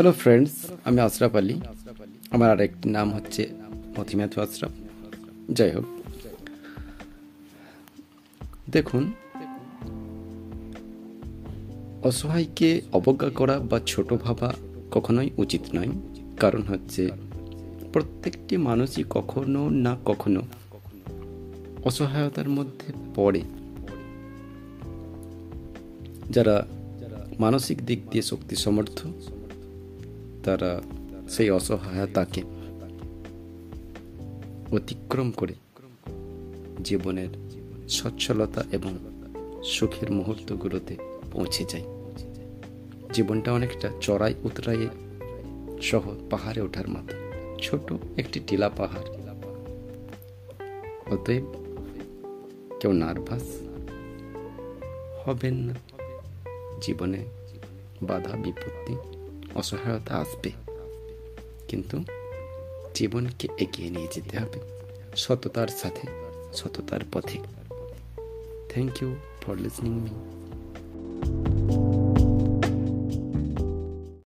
Hello friends আমি আশরাফ আলী। আমার আর একটি নাম হচ্ছে মতিমাথু আশরাফ। যাই হোক। দেখুন, অসহায়কে অবজ্ঞা করা বা ছোট ভাবা কখনোই উচিত নয়। কারণ হচ্ছে, প্রত্যেকটি মানুষই কখনো না কখনো অসহায়তার মধ্যে পড়ে। যারা মানসিক দিক দিয়ে শক্তি সমর্থ তারা সেই অসহায়তাকে অতিক্রম করে জীবনের সচ্ছলতা এবং সুখের মুহূর্তগুলোতে পৌঁছে যায়। জীবনটা অনেকটা চড়াই উতরাই সহ পাহাড়ে ওঠার মতো। ছোট একটি টিলা পাহাড়। অতএব কেউ নার্ভাস হবেন না। জীবনে বাধা বিপত্তি অসহায়তা আসবে। কিন্তু জীবনকে এগিয়ে নিয়ে যেতে হবে। সততার সাথে, সততার পথে। Thank you for listening me